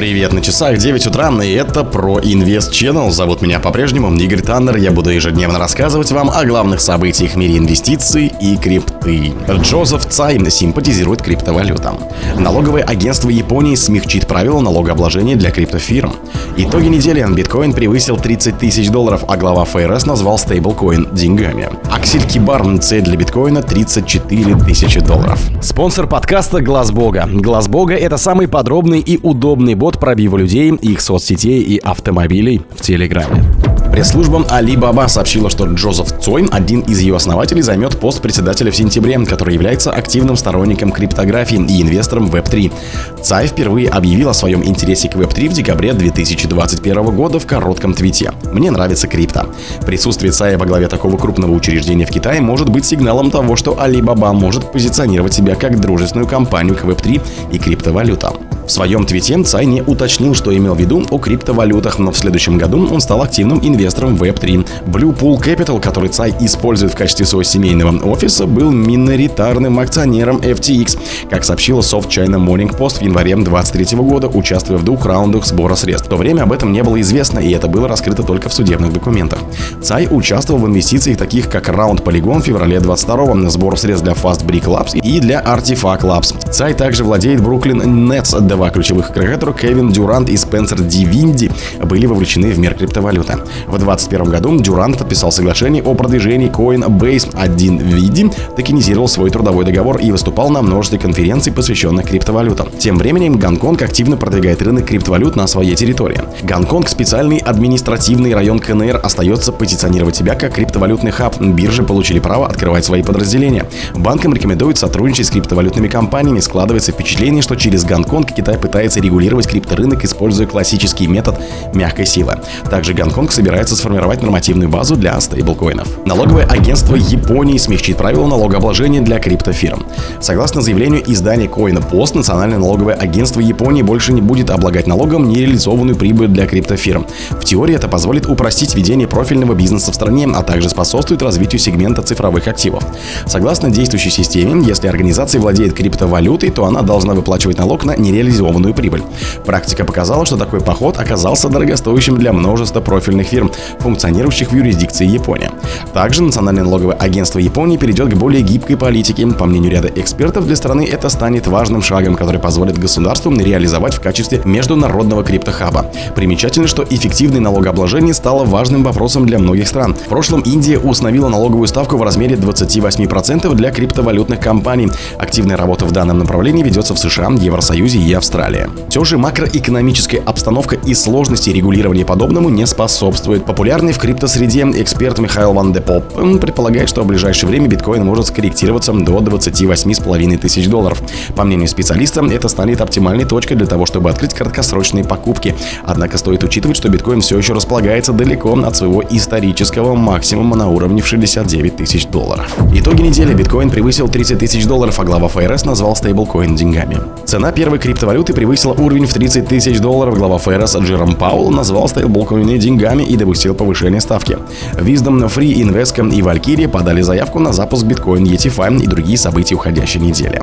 Привет, на часах 9 утра, и это про Инвест Channel. Зовут меня по-прежнему Игорь Таннер. Я буду ежедневно рассказывать вам о главных событиях в мире инвестиций и крипты. Джозеф Цай симпатизирует криптовалютам. Налоговое агентство Японии смягчит правила налогообложения для криптофирм. Итоги недели. Биткоин превысил 30 тысяч долларов, а глава ФРС назвал стейблкоин деньгами. Аксель Кибар цель для биткоина 34 тысячи долларов. Спонсор подкаста Глаз Бога. Глаз Бога это самый подробный и удобный бот пробива людей, их соцсетей и автомобилей в Телеграме. Пресс-служба Alibaba сообщила, что Джозеф Цой, один из ее основателей, займет пост председателя в сентябре, который является активным сторонником криптографии и инвестором в Web3. Цай впервые объявил о своем интересе к Web3 в декабре 2021 года в коротком твите. «Мне нравится крипто». Присутствие Цая во главе такого крупного учреждения в Китае может быть сигналом того, что Alibaba может позиционировать себя как дружественную компанию к Web3 и криптовалютам. В своем твите Цай не уточнил, что имел в виду о криптовалютах, но в следующем году он стал активным инвестором в Web3. Blue Pool Capital, который Цай использует в качестве своего семейного офиса, был миноритарным акционером FTX, как сообщила Soft China Morning Post в январе 2023 года, участвуя в двух раундах сбора средств. В то время об этом не было известно, и это было раскрыто только в судебных документах. Цай участвовал в инвестициях таких как раунд Polygon в феврале 22 сбор средств для Fast Brick Labs и для Artifact Labs. Цай также владеет Brooklyn Nets, Два ключевых агрегатора Кевин Дюрант и Спенсер Дивинди были вовлечены в мир криптовалюты. В 2021 году Дюрант подписал соглашение о продвижении Coinbase. Один Види токенизировал свой трудовой договор и выступал на множестве конференций, посвященных криптовалютам. Тем временем Гонконг активно продвигает рынок криптовалют на своей территории. Гонконг, специальный административный район КНР, остается позиционировать себя как криптовалютный хаб. Биржи получили право открывать свои подразделения. Банкам рекомендуют сотрудничать с криптовалютными компаниями. Складывается впечатление, что через Гонконг Китай пытается регулировать крипторынок, используя классический метод мягкой силы. Также Гонконг собирается сформировать нормативную базу для стейблкоинов. Налоговое агентство Японии смягчит правила налогообложения для криптофирм. Согласно заявлению издания Coin Post, Национальное налоговое агентство Японии больше не будет облагать налогом нереализованную прибыль для криптофирм. В теории это позволит упростить ведение профильного бизнеса в стране, а также способствует развитию сегмента цифровых активов. Согласно действующей системе, если организация владеет криптовалютой, то она должна выплачивать налог на нереализованную реализованную прибыль. Практика показала, что такой поход оказался дорогостоящим для множества профильных фирм, функционирующих в юрисдикции Японии. Также Национальное налоговое агентство Японии перейдет к более гибкой политике. По мнению ряда экспертов, для страны это станет важным шагом, который позволит государству реализовать в качестве международного криптохаба. Примечательно, что эффективное налогообложение стало важным вопросом для многих стран. В прошлом Индия установила налоговую ставку в размере 28% для криптовалютных компаний. Активная работа в данном направлении ведется в США, Евросоюзе и. Австралия. Все же макроэкономическая обстановка и сложности регулирования подобному не способствует. Популярный в криптосреде эксперт Михаил Ван де Поп предполагает, что в ближайшее время биткоин может скорректироваться до 28,5 тысяч долларов. По мнению специалиста, это станет оптимальной точкой для того, чтобы открыть краткосрочные покупки. Однако стоит учитывать, что биткоин все еще располагается далеко от своего исторического максимума на уровне в 69 тысяч долларов. Итоги недели. Биткоин превысил 30 тысяч долларов, а глава ФРС назвал стейблкоин деньгами. Цена первой криптовалюты валюты превысила уровень в 30 тысяч долларов, глава ФРС Джером Паул назвал стейблкоины деньгами и допустил повышение ставки. Wisdom, Free, Invesco и Valkyrie подали заявку на запуск биткоин ETFI и другие события уходящей недели.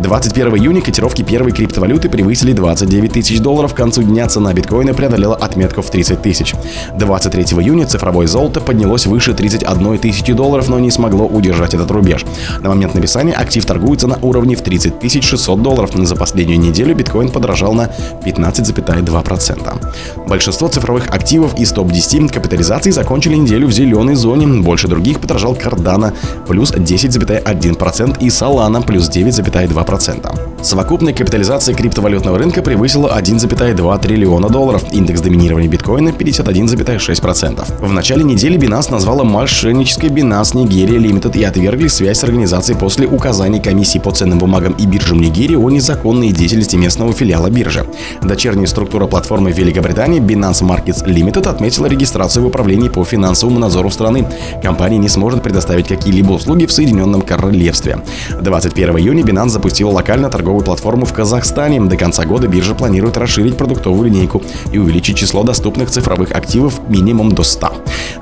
21 июня котировки первой криптовалюты превысили 29 тысяч долларов. К концу дня цена биткоина преодолела отметку в 30 тысяч. 23 июня цифровое золото поднялось выше 31 тысячи долларов, но не смогло удержать этот рубеж. На момент написания актив торгуется на уровне в 30 600 долларов. За последнюю неделю биткоин подорожал на 15,2%. Большинство цифровых активов из топ-10 капитализаций закончили неделю в зеленой зоне. Больше других подорожал Cardano плюс 10,1% и Solana плюс 9,2%. Совокупная капитализация криптовалютного рынка превысила 1,2 триллиона долларов. Индекс доминирования биткоина 51,6%. В начале недели Binance назвала мошеннической Binance Nigeria Limited и отвергли связь с организацией после указаний комиссии по ценным бумагам и биржам Нигерии о незаконной деятельности местного филиала биржи. Дочерняя структура платформы Великобритании Binance Markets Limited отметила регистрацию в управлении по финансовому надзору страны. Компания не сможет предоставить какие-либо услуги в Соединенном Королевстве. 21 июня Binance запустила локально торговую торговую платформу в Казахстане. До конца года биржа планирует расширить продуктовую линейку и увеличить число доступных цифровых активов минимум до 100.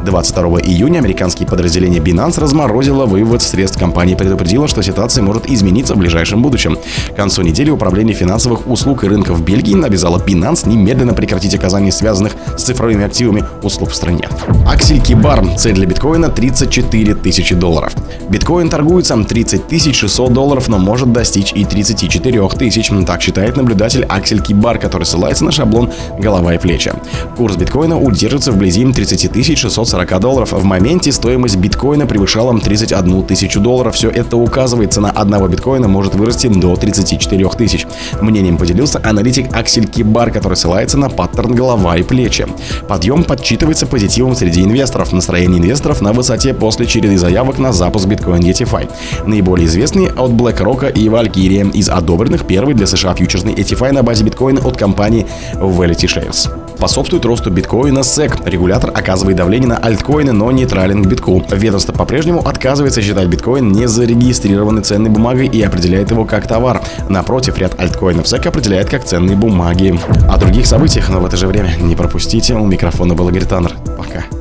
22 июня американские подразделения Binance разморозило вывод средств компании и предупредило, что ситуация может измениться в ближайшем будущем. К концу недели Управление финансовых услуг и рынков Бельгии обязала Binance немедленно прекратить оказание связанных с цифровыми активами услуг в стране. Аксель Кибар. Цель для биткоина 34 тысячи долларов. Биткоин торгуется 30 600 долларов, но может достичь и 34 тысяч. Так считает наблюдатель Аксель Кибар, который ссылается на шаблон голова и плечи. Курс биткоина удержится вблизи 30 640 долларов. В моменте стоимость биткоина превышала 31 тысячу долларов. Все это указывает, цена одного биткоина может вырасти до 34 тысяч. Мнением поделился аналитик Аксель Кибар, который ссылается на паттерн голова и плечи. Подъем подсчитывается позитивом среди инвесторов. Настроение инвесторов на высоте после череды заявок на запуск биткоин ETFI. Наиболее известные от BlackRock и Valkyrie. Из одобренных первый для США фьючерсный ETFI на базе биткоина от компании Validity Shares. Способствует росту биткоина SEC. Регулятор оказывает давление на альткоины, но нейтрален к битку. Ведомство по-прежнему отказывается считать биткоин незарегистрированной ценной бумагой и определяет его как товар. Напротив, ряд альткоинов SEC определяет как ценные бумаги. О других событиях, но в это же время не пропустите. У микрофона был Игорь Таннер. Пока.